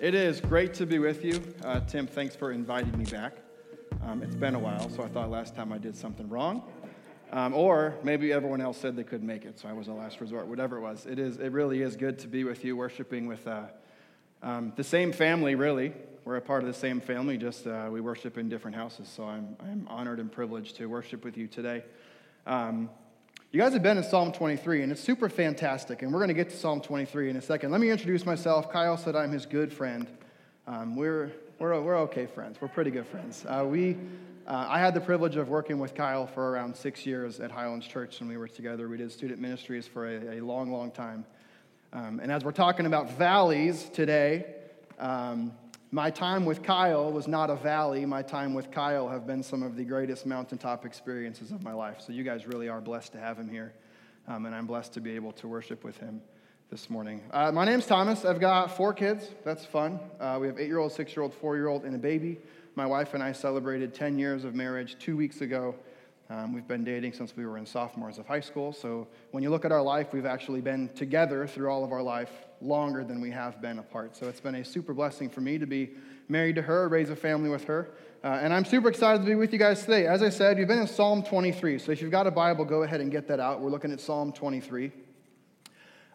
It is great to be with you. Uh, Tim, thanks for inviting me back. Um, it's been a while, so I thought last time I did something wrong. Um, or maybe everyone else said they couldn't make it, so I was a last resort, whatever it was. It, is, it really is good to be with you, worshiping with uh, um, the same family, really. We're a part of the same family, just uh, we worship in different houses, so I'm, I'm honored and privileged to worship with you today. You guys have been in Psalm 23, and it's super fantastic. And we're going to get to Psalm 23 in a second. Let me introduce myself. Kyle said I'm his good friend. Um, we're, we're, we're okay friends. We're pretty good friends. Uh, we, uh, I had the privilege of working with Kyle for around six years at Highlands Church when we were together. We did student ministries for a, a long, long time. Um, and as we're talking about valleys today, um, my time with Kyle was not a valley. My time with Kyle have been some of the greatest mountaintop experiences of my life. So you guys really are blessed to have him here. Um, and I'm blessed to be able to worship with him this morning. Uh, my name's Thomas. I've got four kids. That's fun. Uh, we have eight year old, six year old, four year old, and a baby. My wife and I celebrated 10 years of marriage two weeks ago. Um, we've been dating since we were in sophomores of high school. So when you look at our life, we've actually been together through all of our life longer than we have been apart. So it's been a super blessing for me to be married to her, raise a family with her. Uh, and I'm super excited to be with you guys today. As I said, you've been in Psalm 23. So if you've got a Bible, go ahead and get that out. We're looking at Psalm 23.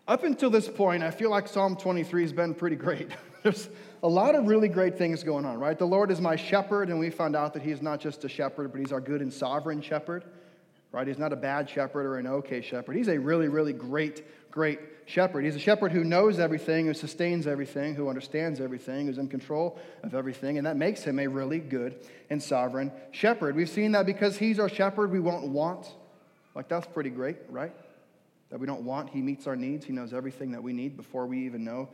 Up until this point, I feel like Psalm 23 has been pretty great. There's a lot of really great things going on, right? The Lord is my shepherd, and we found out that He's not just a shepherd, but He's our good and sovereign shepherd, right? He's not a bad shepherd or an okay shepherd. He's a really, really great, great shepherd. He's a shepherd who knows everything, who sustains everything, who understands everything, who's in control of everything, and that makes Him a really good and sovereign shepherd. We've seen that because He's our shepherd, we won't want. Like, that's pretty great, right? That we don't want. He meets our needs, He knows everything that we need before we even know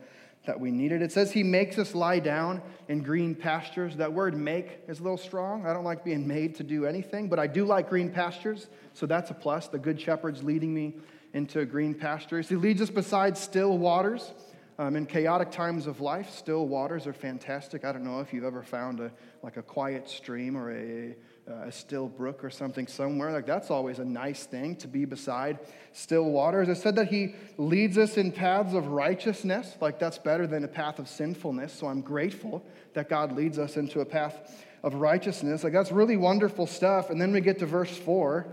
that we need It It says he makes us lie down in green pastures. That word make is a little strong. I don't like being made to do anything, but I do like green pastures, so that's a plus. The good shepherd's leading me into green pastures. He leads us beside still waters. Um, in chaotic times of life, still waters are fantastic. I don't know if you've ever found a, like a quiet stream or a, uh, a still brook or something somewhere. Like that's always a nice thing to be beside still waters. It said that he leads us in paths of righteousness. Like that's better than a path of sinfulness. So I'm grateful that God leads us into a path of righteousness. Like that's really wonderful stuff. And then we get to verse four.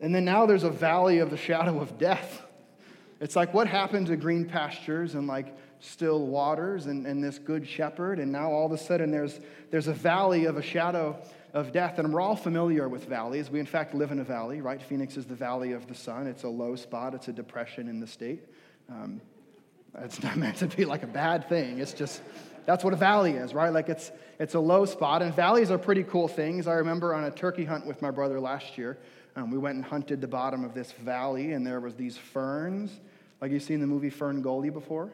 And then now there's a valley of the shadow of death. It's like what happened to green pastures and like still waters and, and this good shepherd. And now all of a sudden there's, there's a valley of a shadow of death. And we're all familiar with valleys. We, in fact, live in a valley, right? Phoenix is the valley of the sun. It's a low spot, it's a depression in the state. Um, it's not meant to be like a bad thing. It's just, that's what a valley is, right? Like it's, it's a low spot. And valleys are pretty cool things. I remember on a turkey hunt with my brother last year, um, we went and hunted the bottom of this valley, and there was these ferns. Like you've seen the movie Fern Gully before?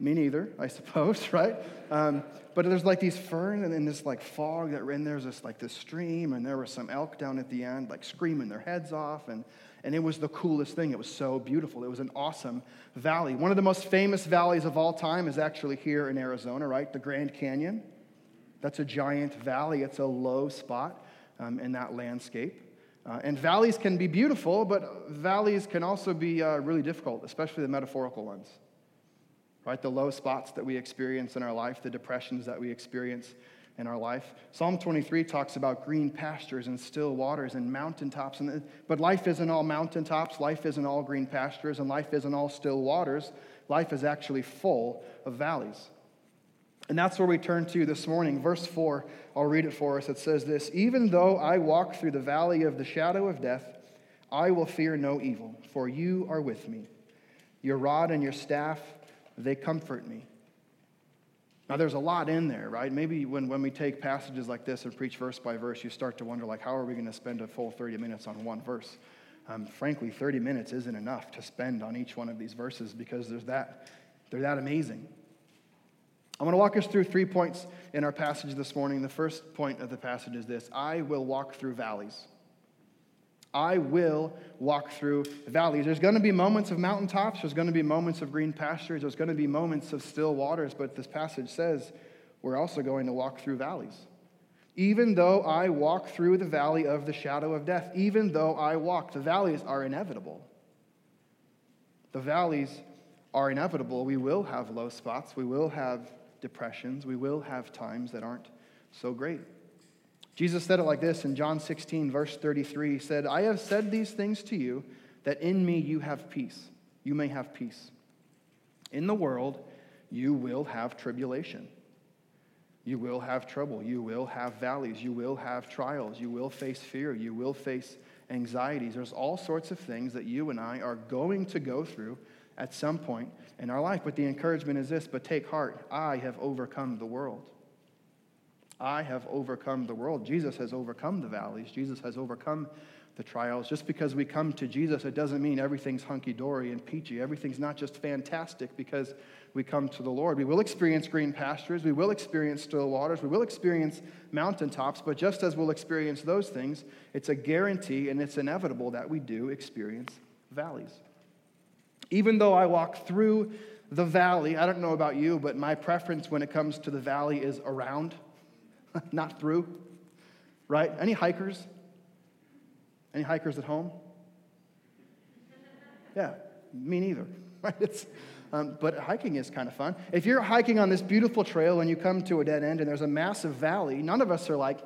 Me neither, I suppose, right? Um, but there's like these ferns and then this like fog that and there's this like this stream and there was some elk down at the end like screaming their heads off and and it was the coolest thing. It was so beautiful. It was an awesome valley. One of the most famous valleys of all time is actually here in Arizona, right? The Grand Canyon. That's a giant valley. It's a low spot um, in that landscape. Uh, and valleys can be beautiful, but valleys can also be uh, really difficult, especially the metaphorical ones right? The low spots that we experience in our life, the depressions that we experience in our life. Psalm 23 talks about green pastures and still waters and mountaintops. And, uh, but life isn't all mountaintops, life isn't all green pastures, and life isn't all still waters. Life is actually full of valleys. And that's where we turn to this morning. Verse 4, I'll read it for us. It says this Even though I walk through the valley of the shadow of death, I will fear no evil, for you are with me. Your rod and your staff, they comfort me. Now, there's a lot in there, right? Maybe when, when we take passages like this and preach verse by verse, you start to wonder, like, how are we going to spend a full 30 minutes on one verse? Um, frankly, 30 minutes isn't enough to spend on each one of these verses because there's that, they're that amazing. I'm going to walk us through three points in our passage this morning. The first point of the passage is this I will walk through valleys. I will walk through valleys. There's going to be moments of mountaintops, there's going to be moments of green pastures, there's going to be moments of still waters, but this passage says we're also going to walk through valleys. Even though I walk through the valley of the shadow of death, even though I walk, the valleys are inevitable. The valleys are inevitable. We will have low spots, we will have depressions, we will have times that aren't so great. Jesus said it like this in John 16, verse 33. He said, I have said these things to you that in me you have peace. You may have peace. In the world, you will have tribulation. You will have trouble. You will have valleys. You will have trials. You will face fear. You will face anxieties. There's all sorts of things that you and I are going to go through at some point in our life. But the encouragement is this but take heart, I have overcome the world. I have overcome the world. Jesus has overcome the valleys, Jesus has overcome the trials. Just because we come to Jesus, it doesn't mean everything's hunky dory and peachy. Everything's not just fantastic because we come to the Lord. We will experience green pastures, we will experience still waters, we will experience mountaintops, but just as we'll experience those things, it's a guarantee and it's inevitable that we do experience valleys. Even though I walk through the valley, I don't know about you, but my preference when it comes to the valley is around, not through. Right? Any hikers? Any hikers at home? Yeah, me neither. Right? It's, um, but hiking is kind of fun. If you're hiking on this beautiful trail and you come to a dead end and there's a massive valley, none of us are like,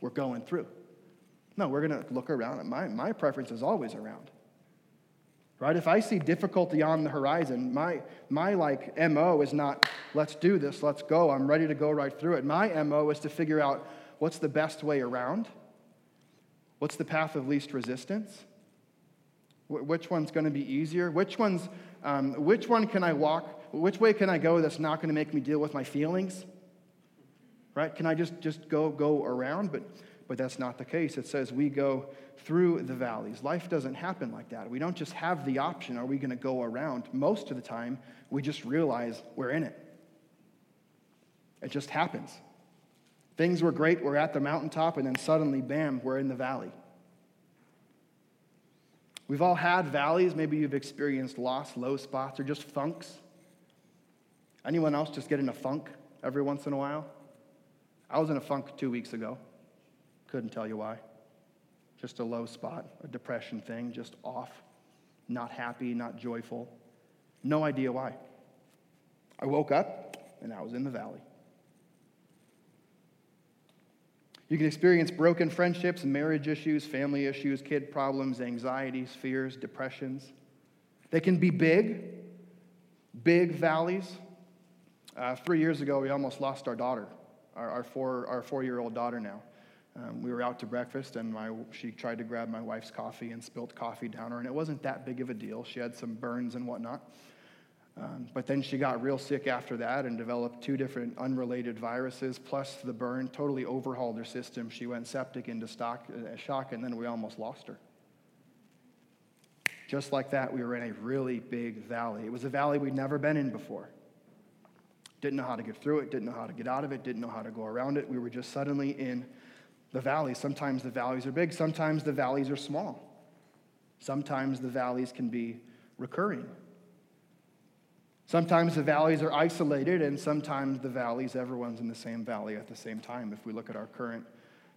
we're going through. No, we're going to look around. My, my preference is always around right? If i see difficulty on the horizon my my like mo is not let's do this let's go i'm ready to go right through it. My mo is to figure out what's the best way around. What's the path of least resistance? Which one's going to be easier? Which one's um, which one can i walk which way can i go that's not going to make me deal with my feelings? Right? Can i just just go go around? But but that's not the case. It says we go through the valleys. Life doesn't happen like that. We don't just have the option, are we going to go around? Most of the time, we just realize we're in it. It just happens. Things were great, we're at the mountaintop, and then suddenly, bam, we're in the valley. We've all had valleys. Maybe you've experienced loss, low spots, or just funks. Anyone else just get in a funk every once in a while? I was in a funk two weeks ago. Couldn't tell you why. Just a low spot, a depression thing, just off, not happy, not joyful. No idea why. I woke up and I was in the valley. You can experience broken friendships, marriage issues, family issues, kid problems, anxieties, fears, depressions. They can be big, big valleys. Uh, three years ago, we almost lost our daughter, our, our, four, our four year old daughter now. Um, we were out to breakfast, and my, she tried to grab my wife's coffee and spilt coffee down her, and it wasn't that big of a deal. She had some burns and whatnot. Um, but then she got real sick after that and developed two different unrelated viruses, plus the burn, totally overhauled her system. She went septic into stock, uh, shock, and then we almost lost her. Just like that, we were in a really big valley. It was a valley we'd never been in before. Didn't know how to get through it, didn't know how to get out of it, didn't know how to go around it. We were just suddenly in the valleys. Sometimes the valleys are big, sometimes the valleys are small. Sometimes the valleys can be recurring. Sometimes the valleys are isolated, and sometimes the valleys, everyone's in the same valley at the same time. If we look at our current,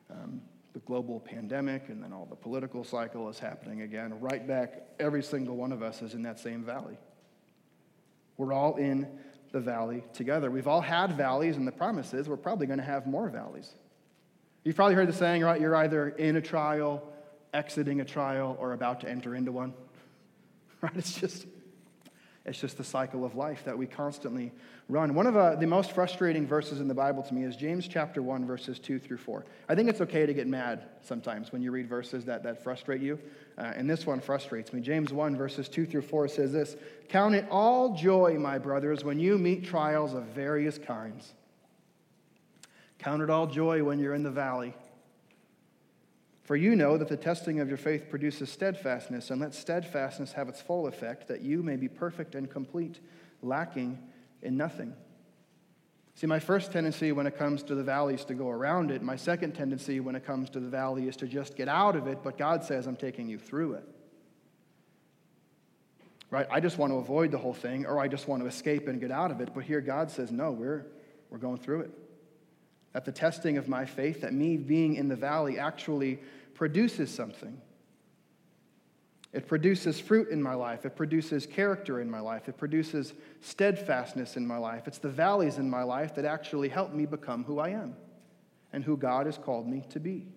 um, the global pandemic, and then all the political cycle is happening again, right back, every single one of us is in that same valley. We're all in the valley together. We've all had valleys, and the promise is we're probably going to have more valleys. You've probably heard the saying, right? You're either in a trial, exiting a trial, or about to enter into one. Right? It's just, it's just the cycle of life that we constantly run. One of uh, the most frustrating verses in the Bible to me is James chapter 1, verses 2 through 4. I think it's okay to get mad sometimes when you read verses that, that frustrate you. Uh, and this one frustrates me. James 1, verses 2 through 4 says this Count it all joy, my brothers, when you meet trials of various kinds Count it all joy when you're in the valley. For you know that the testing of your faith produces steadfastness, and let steadfastness have its full effect, that you may be perfect and complete, lacking in nothing. See, my first tendency when it comes to the valley is to go around it. My second tendency when it comes to the valley is to just get out of it, but God says, I'm taking you through it. Right? I just want to avoid the whole thing, or I just want to escape and get out of it. But here God says, no, we're, we're going through it that the testing of my faith, that me being in the valley actually produces something. It produces fruit in my life. It produces character in my life. It produces steadfastness in my life. It's the valleys in my life that actually help me become who I am and who God has called me to be.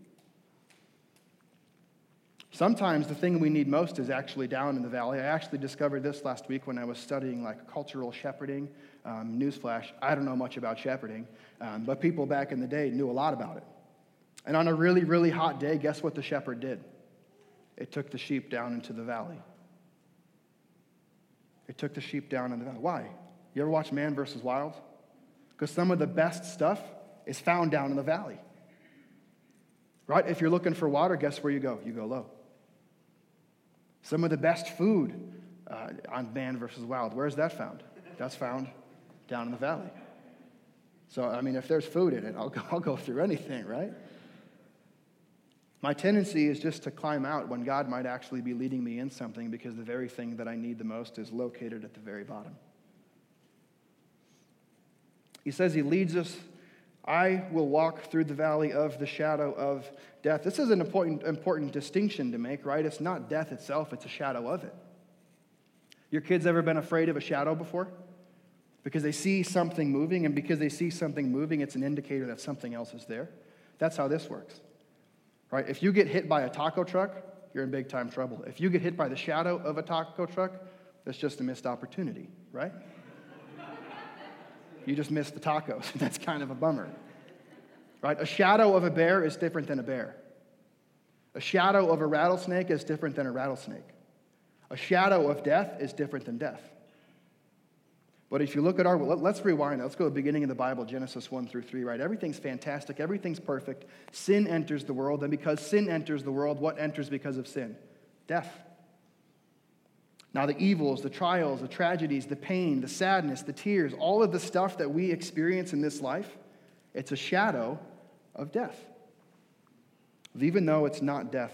Sometimes the thing we need most is actually down in the valley. I actually discovered this last week when I was studying like cultural shepherding. Um, newsflash, I don't know much about shepherding, um, but people back in the day knew a lot about it. And on a really, really hot day, guess what the shepherd did? It took the sheep down into the valley. It took the sheep down in the valley. Why? You ever watch Man versus Wild? Because some of the best stuff is found down in the valley. Right? If you're looking for water, guess where you go? You go low. Some of the best food uh, on Man versus Wild, where's that found? That's found down in the valley. So, I mean, if there's food in it, I'll go, I'll go through anything, right? My tendency is just to climb out when God might actually be leading me in something because the very thing that I need the most is located at the very bottom. He says he leads us. I will walk through the valley of the shadow of death. This is an important, important distinction to make, right? It's not death itself, it's a shadow of it. Your kids ever been afraid of a shadow before? Because they see something moving, and because they see something moving, it's an indicator that something else is there. That's how this works. Right? If you get hit by a taco truck, you're in big time trouble. If you get hit by the shadow of a taco truck, that's just a missed opportunity, right? You just missed the tacos. that's kind of a bummer. Right? A shadow of a bear is different than a bear. A shadow of a rattlesnake is different than a rattlesnake. A shadow of death is different than death. But if you look at our, let's rewind. Let's go to the beginning of the Bible, Genesis 1 through 3, right? Everything's fantastic. Everything's perfect. Sin enters the world. And because sin enters the world, what enters because of sin? Death. Now, the evils, the trials, the tragedies, the pain, the sadness, the tears, all of the stuff that we experience in this life, it's a shadow of death. Even though it's not death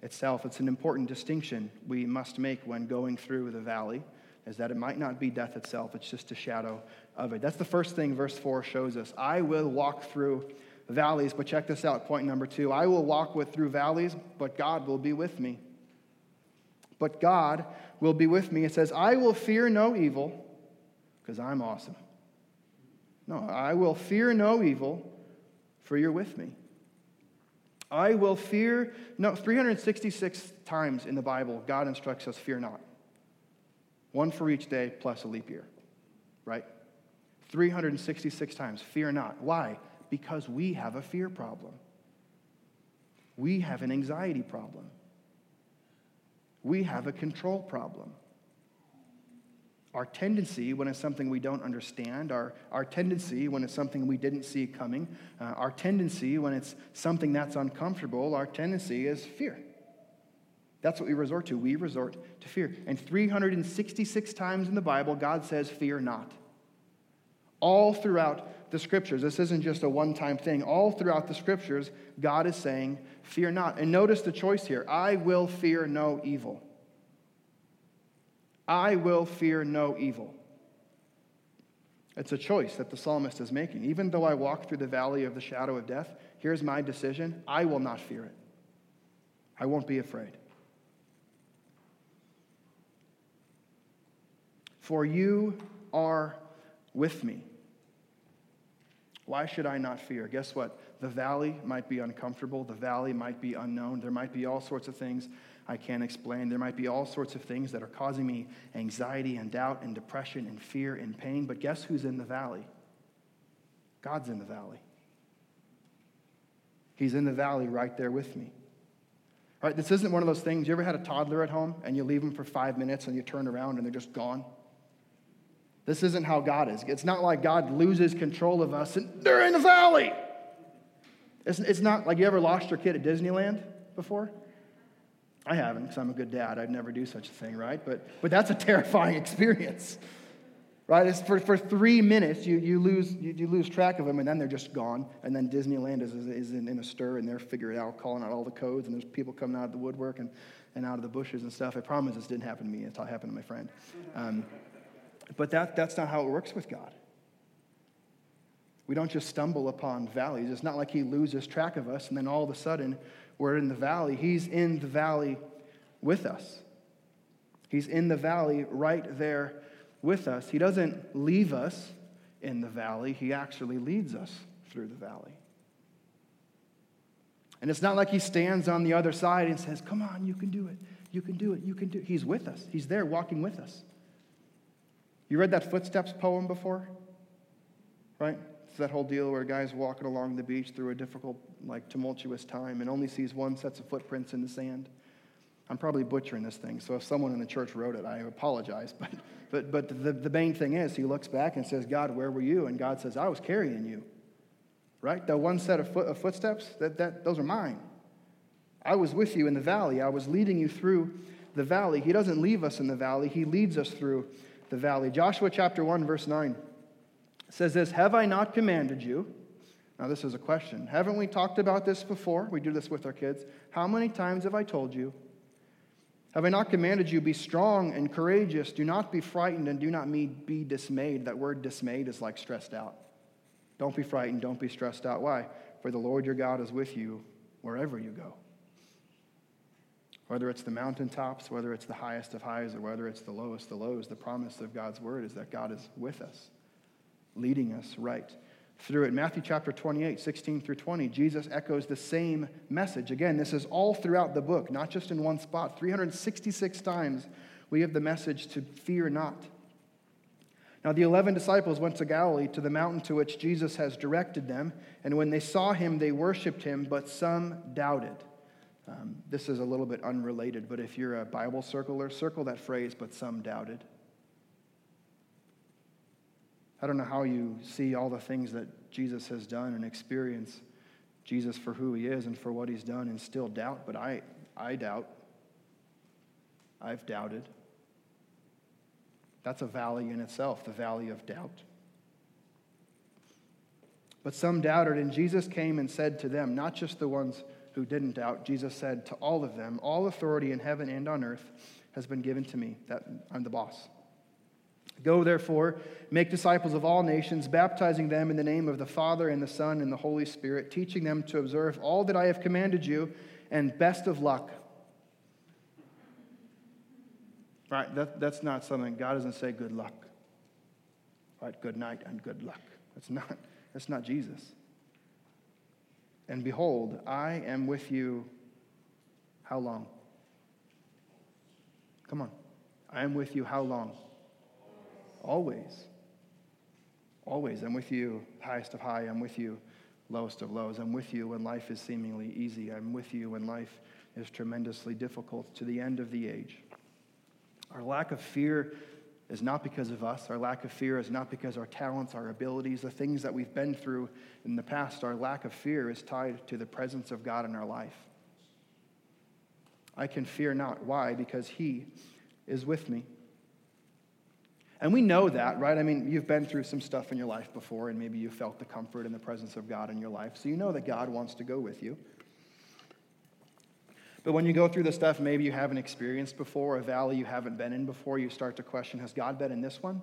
itself, it's an important distinction we must make when going through the valley is that it might not be death itself, it's just a shadow of it. That's the first thing verse 4 shows us. I will walk through valleys, but check this out, point number two. I will walk with through valleys, but God will be with me. But God will be with me. It says, I will fear no evil, because I'm awesome. No, I will fear no evil, for you're with me. I will fear, no, 366 times in the Bible, God instructs us, fear not. One for each day plus a leap year, right? 366 times. Fear not. Why? Because we have a fear problem. We have an anxiety problem. We have a control problem. Our tendency when it's something we don't understand, our, our tendency when it's something we didn't see coming, uh, our tendency when it's something that's uncomfortable, our tendency is fear. That's what we resort to. We resort to fear. And 366 times in the Bible, God says, Fear not. All throughout the scriptures, this isn't just a one time thing. All throughout the scriptures, God is saying, Fear not. And notice the choice here I will fear no evil. I will fear no evil. It's a choice that the psalmist is making. Even though I walk through the valley of the shadow of death, here's my decision I will not fear it. I won't be afraid. For you are with me. Why should I not fear? Guess what? The valley might be uncomfortable. The valley might be unknown. There might be all sorts of things I can't explain. There might be all sorts of things that are causing me anxiety and doubt and depression and fear and pain. But guess who's in the valley? God's in the valley. He's in the valley right there with me. All right, this isn't one of those things. You ever had a toddler at home and you leave them for five minutes and you turn around and they're just gone? This isn't how God is. It's not like God loses control of us and they're in the valley. It's, it's not like you ever lost your kid at Disneyland before? I haven't because I'm a good dad. I'd never do such a thing, right? But, but that's a terrifying experience, right? It's for, for three minutes, you, you, lose, you, you lose track of them, and then they're just gone. And then Disneyland is, is in, in a stir, and they're figuring out, calling out all the codes, and there's people coming out of the woodwork and, and out of the bushes and stuff. I promise this didn't happen to me. It's all happened to my friend. Um, but that, that's not how it works with God. We don't just stumble upon valleys. It's not like He loses track of us and then all of a sudden we're in the valley. He's in the valley with us. He's in the valley right there with us. He doesn't leave us in the valley, He actually leads us through the valley. And it's not like He stands on the other side and says, Come on, you can do it. You can do it. You can do it. He's with us, He's there walking with us. You read that Footsteps poem before? Right? It's that whole deal where a guy's walking along the beach through a difficult, like tumultuous time and only sees one sets of footprints in the sand. I'm probably butchering this thing, so if someone in the church wrote it, I apologize. But, but, but the, the main thing is, he looks back and says, God, where were you? And God says, I was carrying you. Right? That one set of, foot, of footsteps, that, that, those are mine. I was with you in the valley. I was leading you through the valley. He doesn't leave us in the valley, He leads us through the valley. Joshua chapter 1, verse 9 says this Have I not commanded you? Now, this is a question. Haven't we talked about this before? We do this with our kids. How many times have I told you? Have I not commanded you, be strong and courageous? Do not be frightened and do not be dismayed. That word dismayed is like stressed out. Don't be frightened, don't be stressed out. Why? For the Lord your God is with you wherever you go. Whether it's the mountaintops, whether it's the highest of highs, or whether it's the lowest of lows, the promise of God's word is that God is with us, leading us right through it. Matthew chapter 28, 16 through 20, Jesus echoes the same message. Again, this is all throughout the book, not just in one spot. 366 times we have the message to fear not. Now, the 11 disciples went to Galilee, to the mountain to which Jesus has directed them, and when they saw him, they worshiped him, but some doubted. Um, this is a little bit unrelated, but if you're a Bible circler, circle that phrase, but some doubted. I don't know how you see all the things that Jesus has done and experience Jesus for who he is and for what he's done and still doubt, but I, I doubt. I've doubted. That's a valley in itself, the valley of doubt. But some doubted, and Jesus came and said to them, not just the ones who didn't doubt, Jesus said to all of them, All authority in heaven and on earth has been given to me. That I'm the boss. Go, therefore, make disciples of all nations, baptizing them in the name of the Father, and the Son, and the Holy Spirit, teaching them to observe all that I have commanded you, and best of luck. Right? That, that's not something, God doesn't say good luck. Right? Good night and good luck. That's not, that's not Jesus. And behold, I am with you how long? Come on. I am with you how long? Always. Always. I'm with you, highest of high. I'm with you, lowest of lows. I'm with you when life is seemingly easy. I'm with you when life is tremendously difficult to the end of the age. Our lack of fear is not because of us. Our lack of fear is not because our talents, our abilities, the things that we've been through in the past. Our lack of fear is tied to the presence of God in our life. I can fear not. Why? Because He is with me. And we know that, right? I mean, you've been through some stuff in your life before, and maybe you felt the comfort and the presence of God in your life. So you know that God wants to go with you. But when you go through the stuff maybe you haven't experienced before, a valley you haven't been in before, you start to question Has God been in this one?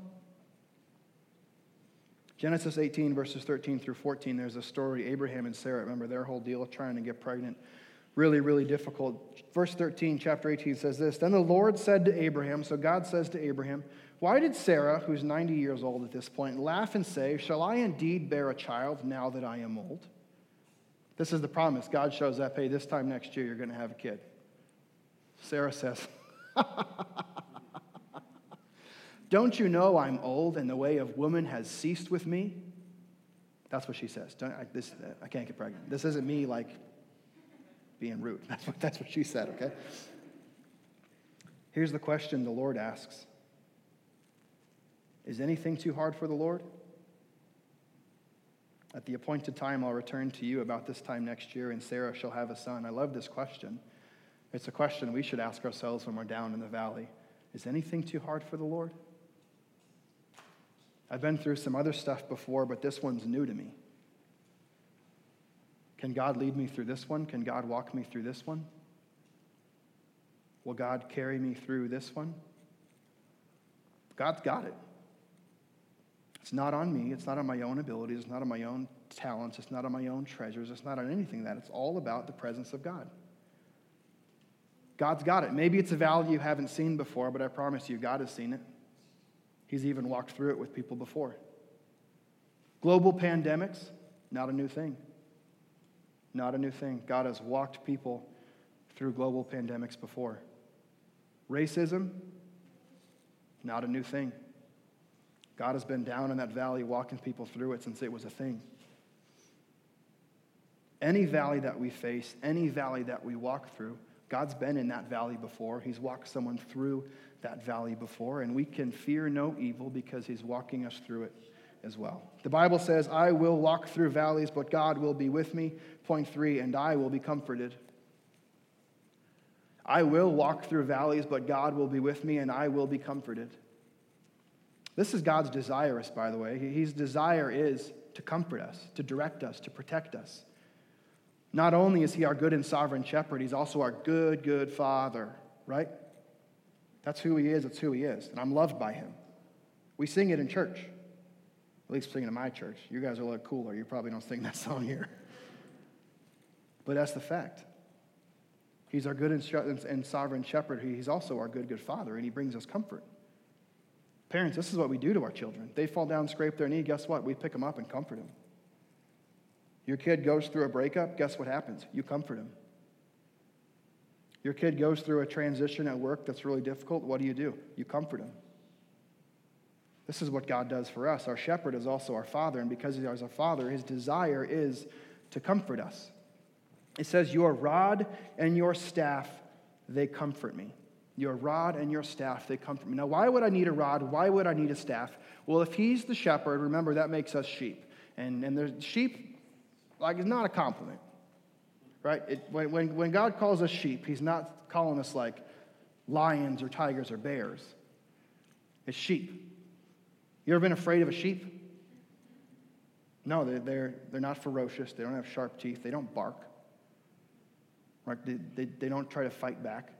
Genesis 18, verses 13 through 14, there's a story Abraham and Sarah. Remember their whole deal of trying to get pregnant? Really, really difficult. Verse 13, chapter 18 says this Then the Lord said to Abraham, so God says to Abraham, why did Sarah, who's 90 years old at this point, laugh and say, Shall I indeed bear a child now that I am old? This is the promise. God shows up, hey, this time next year you're going to have a kid. Sarah says, Don't you know I'm old and the way of woman has ceased with me? That's what she says. I, this, I can't get pregnant. This isn't me like being rude. That's what, that's what she said, okay? Here's the question the Lord asks is anything too hard for the Lord? At the appointed time, I'll return to you about this time next year, and Sarah shall have a son. I love this question. It's a question we should ask ourselves when we're down in the valley. Is anything too hard for the Lord? I've been through some other stuff before, but this one's new to me. Can God lead me through this one? Can God walk me through this one? Will God carry me through this one? God's got it. It's not on me. It's not on my own abilities. It's not on my own talents. It's not on my own treasures. It's not on anything that. It's all about the presence of God. God's got it. Maybe it's a valley you haven't seen before, but I promise you, God has seen it. He's even walked through it with people before. Global pandemics, not a new thing. Not a new thing. God has walked people through global pandemics before. Racism, not a new thing. God has been down in that valley walking people through it since it was a thing. Any valley that we face, any valley that we walk through, God's been in that valley before. He's walked someone through that valley before, and we can fear no evil because He's walking us through it as well. The Bible says, I will walk through valleys, but God will be with me. Point three, and I will be comforted. I will walk through valleys, but God will be with me, and I will be comforted. This is God's desire, by the way. His desire is to comfort us, to direct us, to protect us. Not only is He our good and sovereign shepherd, He's also our good, good Father, right? That's who He is, it's who He is. And I'm loved by Him. We sing it in church. At least singing in my church. You guys are a little cooler. You probably don't sing that song here. But that's the fact. He's our good and sovereign shepherd. He's also our good, good father, and he brings us comfort. Parents, this is what we do to our children. They fall down, scrape their knee. Guess what? We pick them up and comfort them. Your kid goes through a breakup. Guess what happens? You comfort him. Your kid goes through a transition at work that's really difficult. What do you do? You comfort him. This is what God does for us. Our shepherd is also our father, and because he is our father, his desire is to comfort us. It says, Your rod and your staff, they comfort me. Your rod and your staff, they comfort me. Now, why would I need a rod? Why would I need a staff? Well, if he's the shepherd, remember that makes us sheep. And, and the sheep, like, is not a compliment, right? It, when, when, when God calls us sheep, he's not calling us like lions or tigers or bears. It's sheep. You ever been afraid of a sheep? No, they're, they're, they're not ferocious. They don't have sharp teeth. They don't bark. Right? They, they, they don't try to fight back.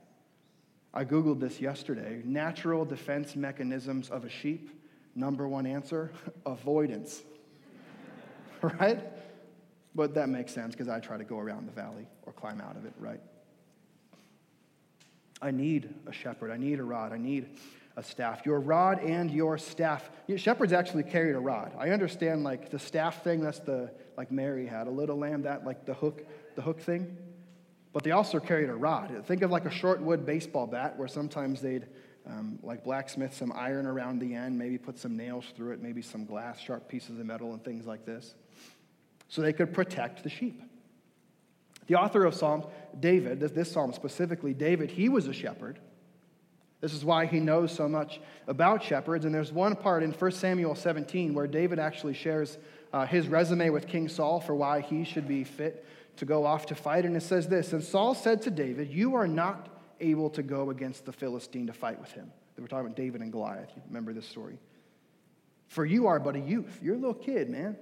I Googled this yesterday. Natural defense mechanisms of a sheep. Number one answer avoidance. right? But that makes sense because I try to go around the valley or climb out of it, right? I need a shepherd. I need a rod. I need a staff. Your rod and your staff. Shepherds actually carried a rod. I understand like the staff thing, that's the like Mary had, a little lamb, that like the hook, the hook thing. But they also carried a rod. Think of like a short wood baseball bat where sometimes they'd um, like blacksmith some iron around the end, maybe put some nails through it, maybe some glass, sharp pieces of metal, and things like this. So they could protect the sheep. The author of Psalms, David, this, this psalm specifically, David, he was a shepherd. This is why he knows so much about shepherds. And there's one part in 1 Samuel 17 where David actually shares uh, his resume with King Saul for why he should be fit to go off to fight. And it says this And Saul said to David, You are not able to go against the Philistine to fight with him. They were talking about David and Goliath. You remember this story. For you are but a youth. You're a little kid, man.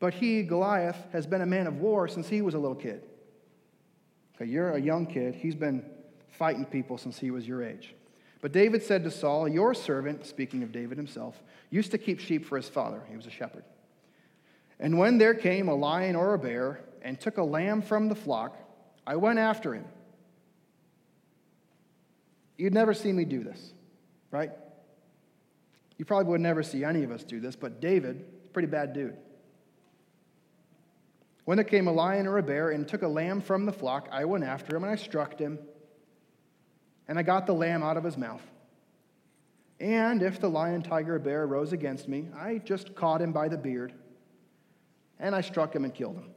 But he, Goliath, has been a man of war since he was a little kid. Okay, you're a young kid. He's been fighting people since he was your age. But David said to Saul, Your servant, speaking of David himself, used to keep sheep for his father. He was a shepherd. And when there came a lion or a bear and took a lamb from the flock, I went after him. You'd never see me do this, right? You probably would never see any of us do this, but David, pretty bad dude. When there came a lion or a bear and took a lamb from the flock, I went after him and I struck him and I got the lamb out of his mouth. And if the lion, tiger, or bear rose against me, I just caught him by the beard, and I struck him and killed him.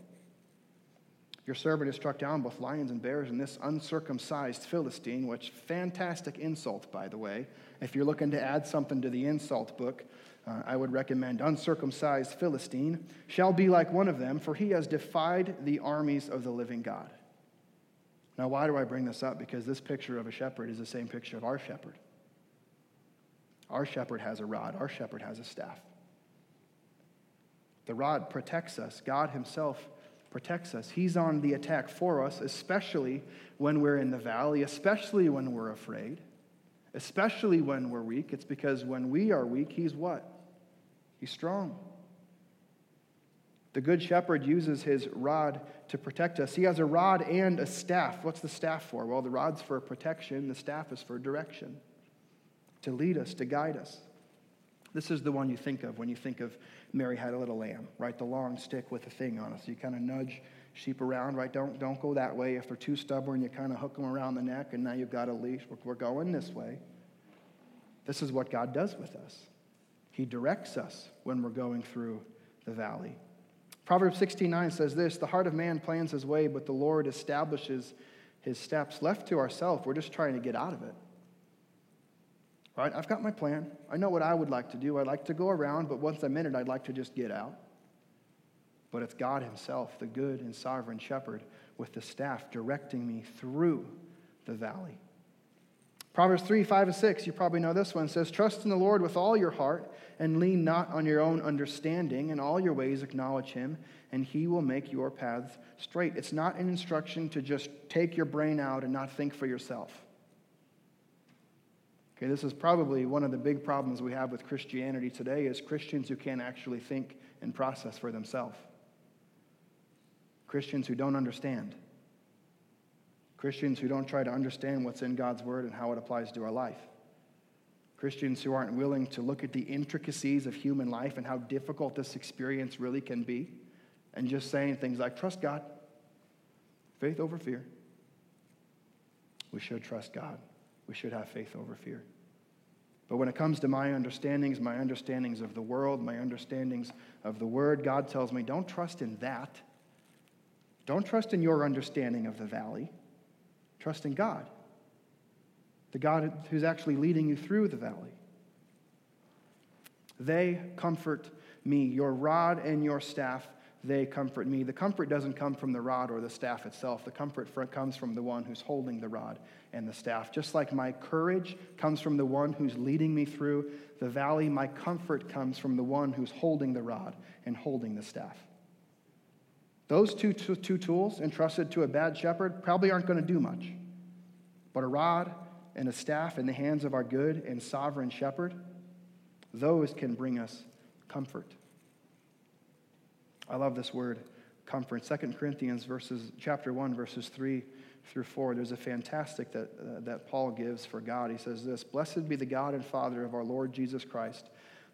Your servant has struck down both lions and bears and this uncircumcised Philistine, which fantastic insult, by the way. If you're looking to add something to the insult book, uh, I would recommend uncircumcised Philistine shall be like one of them, for he has defied the armies of the living God. Now, why do I bring this up? Because this picture of a shepherd is the same picture of our shepherd. Our shepherd has a rod, our shepherd has a staff. The rod protects us, God Himself protects us. He's on the attack for us, especially when we're in the valley, especially when we're afraid, especially when we're weak. It's because when we are weak, He's what? He's strong. The good shepherd uses his rod to protect us. He has a rod and a staff. What's the staff for? Well, the rod's for protection, the staff is for direction, to lead us, to guide us. This is the one you think of when you think of Mary had a little lamb, right? The long stick with a thing on it. So you kind of nudge sheep around, right? Don't, don't go that way. If they're too stubborn, you kind of hook them around the neck, and now you've got a leash. We're going this way. This is what God does with us. He directs us when we're going through the valley. Proverbs 16:9 says this, "The heart of man plans his way, but the Lord establishes his steps." Left to ourselves, we're just trying to get out of it. Right? I've got my plan. I know what I would like to do. I'd like to go around, but once I'm in it, I'd like to just get out. But it's God Himself, the good and sovereign shepherd, with the staff directing me through the valley. Proverbs 3, 5, and 6, you probably know this one, says, Trust in the Lord with all your heart and lean not on your own understanding. In all your ways acknowledge him, and he will make your paths straight. It's not an instruction to just take your brain out and not think for yourself. Okay, this is probably one of the big problems we have with Christianity today is Christians who can't actually think and process for themselves. Christians who don't understand. Christians who don't try to understand what's in God's word and how it applies to our life. Christians who aren't willing to look at the intricacies of human life and how difficult this experience really can be, and just saying things like, trust God, faith over fear. We should trust God. We should have faith over fear. But when it comes to my understandings, my understandings of the world, my understandings of the Word, God tells me, don't trust in that. Don't trust in your understanding of the valley. Trust in God the God who's actually leading you through the valley. They comfort me. Your rod and your staff, they comfort me. The comfort doesn't come from the rod or the staff itself. The comfort comes from the one who's holding the rod and the staff. Just like my courage comes from the one who's leading me through the valley, my comfort comes from the one who's holding the rod and holding the staff. Those two, two, two tools entrusted to a bad shepherd probably aren't going to do much. But a rod and a staff in the hands of our good and sovereign shepherd, those can bring us comfort. I love this word, comfort. 2 Corinthians verses, chapter 1, verses 3 through 4, there's a fantastic that, uh, that Paul gives for God. He says this Blessed be the God and Father of our Lord Jesus Christ,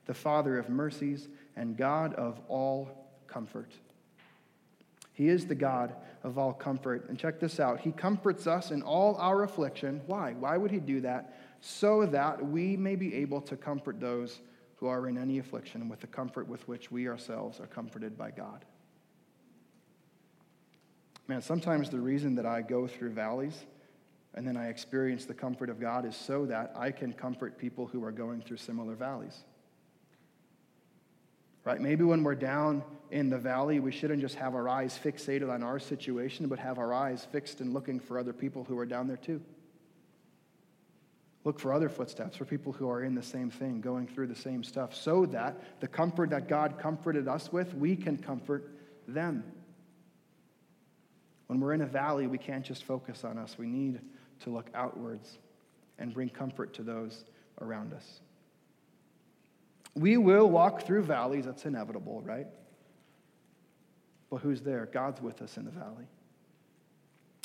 the Father of mercies and God of all comfort he is the God of all comfort. And check this out He comforts us in all our affliction. Why? Why would He do that? So that we may be able to comfort those who are in any affliction with the comfort with which we ourselves are comforted by God. Man, sometimes the reason that I go through valleys and then I experience the comfort of God is so that I can comfort people who are going through similar valleys right? Maybe when we're down in the valley, we shouldn't just have our eyes fixated on our situation, but have our eyes fixed and looking for other people who are down there too. Look for other footsteps, for people who are in the same thing, going through the same stuff, so that the comfort that God comforted us with, we can comfort them. When we're in a valley, we can't just focus on us. We need to look outwards and bring comfort to those around us. We will walk through valleys, that's inevitable, right? But who's there? God's with us in the valley.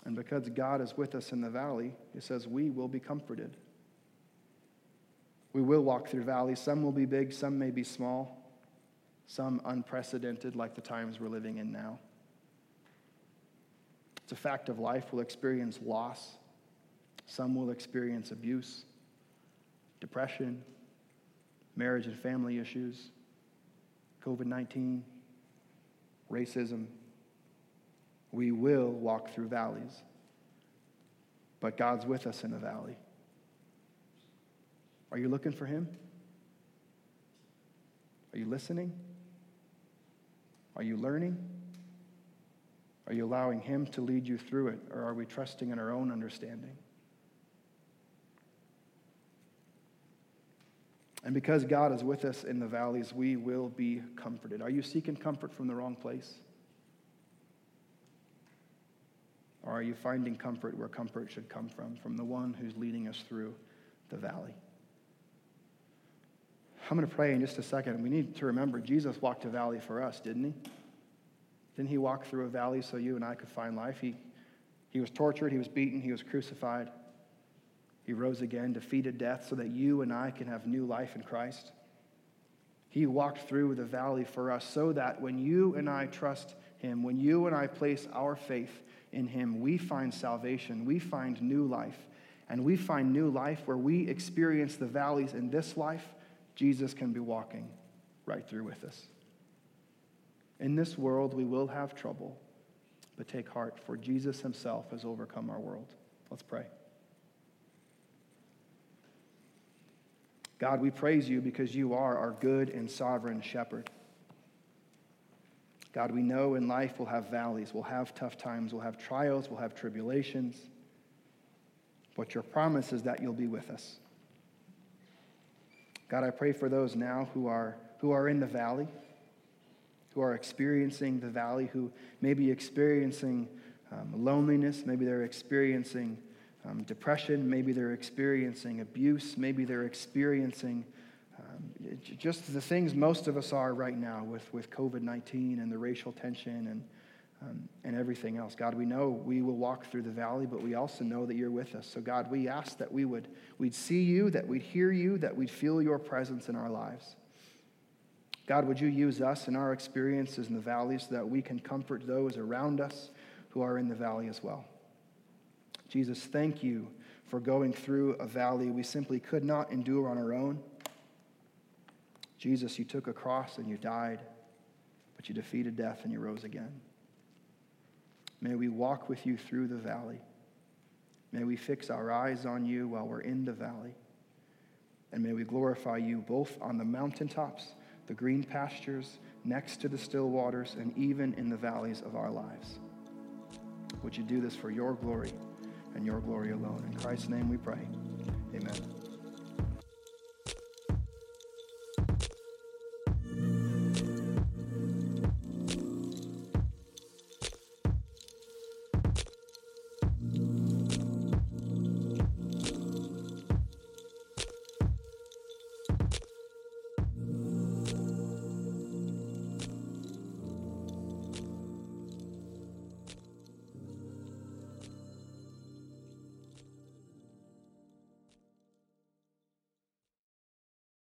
And because God is with us in the valley, He says we will be comforted. We will walk through valleys. Some will be big, some may be small, some unprecedented, like the times we're living in now. It's a fact of life. We'll experience loss, some will experience abuse, depression, marriage and family issues, COVID 19, racism. We will walk through valleys, but God's with us in the valley. Are you looking for Him? Are you listening? Are you learning? Are you allowing Him to lead you through it, or are we trusting in our own understanding? And because God is with us in the valleys, we will be comforted. Are you seeking comfort from the wrong place? Or are you finding comfort where comfort should come from, from the one who's leading us through the valley? I'm going to pray in just a second. We need to remember Jesus walked a valley for us, didn't he? Didn't he walk through a valley so you and I could find life? He, he was tortured, he was beaten, he was crucified. He rose again, defeated death, so that you and I can have new life in Christ. He walked through the valley for us so that when you and I trust him, when you and I place our faith in him, we find salvation, we find new life, and we find new life where we experience the valleys in this life. Jesus can be walking right through with us. In this world, we will have trouble, but take heart, for Jesus himself has overcome our world. Let's pray. God, we praise you because you are our good and sovereign shepherd. God, we know in life we'll have valleys, we'll have tough times, we'll have trials, we'll have tribulations. But your promise is that you'll be with us. God, I pray for those now who are, who are in the valley, who are experiencing the valley, who may be experiencing um, loneliness, maybe they're experiencing um, depression, maybe they're experiencing abuse, maybe they're experiencing um, just the things most of us are right now with, with COVID 19 and the racial tension and, um, and everything else. God, we know we will walk through the valley, but we also know that you're with us. So, God, we ask that we would we'd see you, that we'd hear you, that we'd feel your presence in our lives. God, would you use us in our experiences in the valley so that we can comfort those around us who are in the valley as well? Jesus, thank you for going through a valley we simply could not endure on our own. Jesus, you took a cross and you died, but you defeated death and you rose again. May we walk with you through the valley. May we fix our eyes on you while we're in the valley. And may we glorify you both on the mountaintops, the green pastures, next to the still waters, and even in the valleys of our lives. Would you do this for your glory? and your glory alone. In Christ's name we pray. Amen.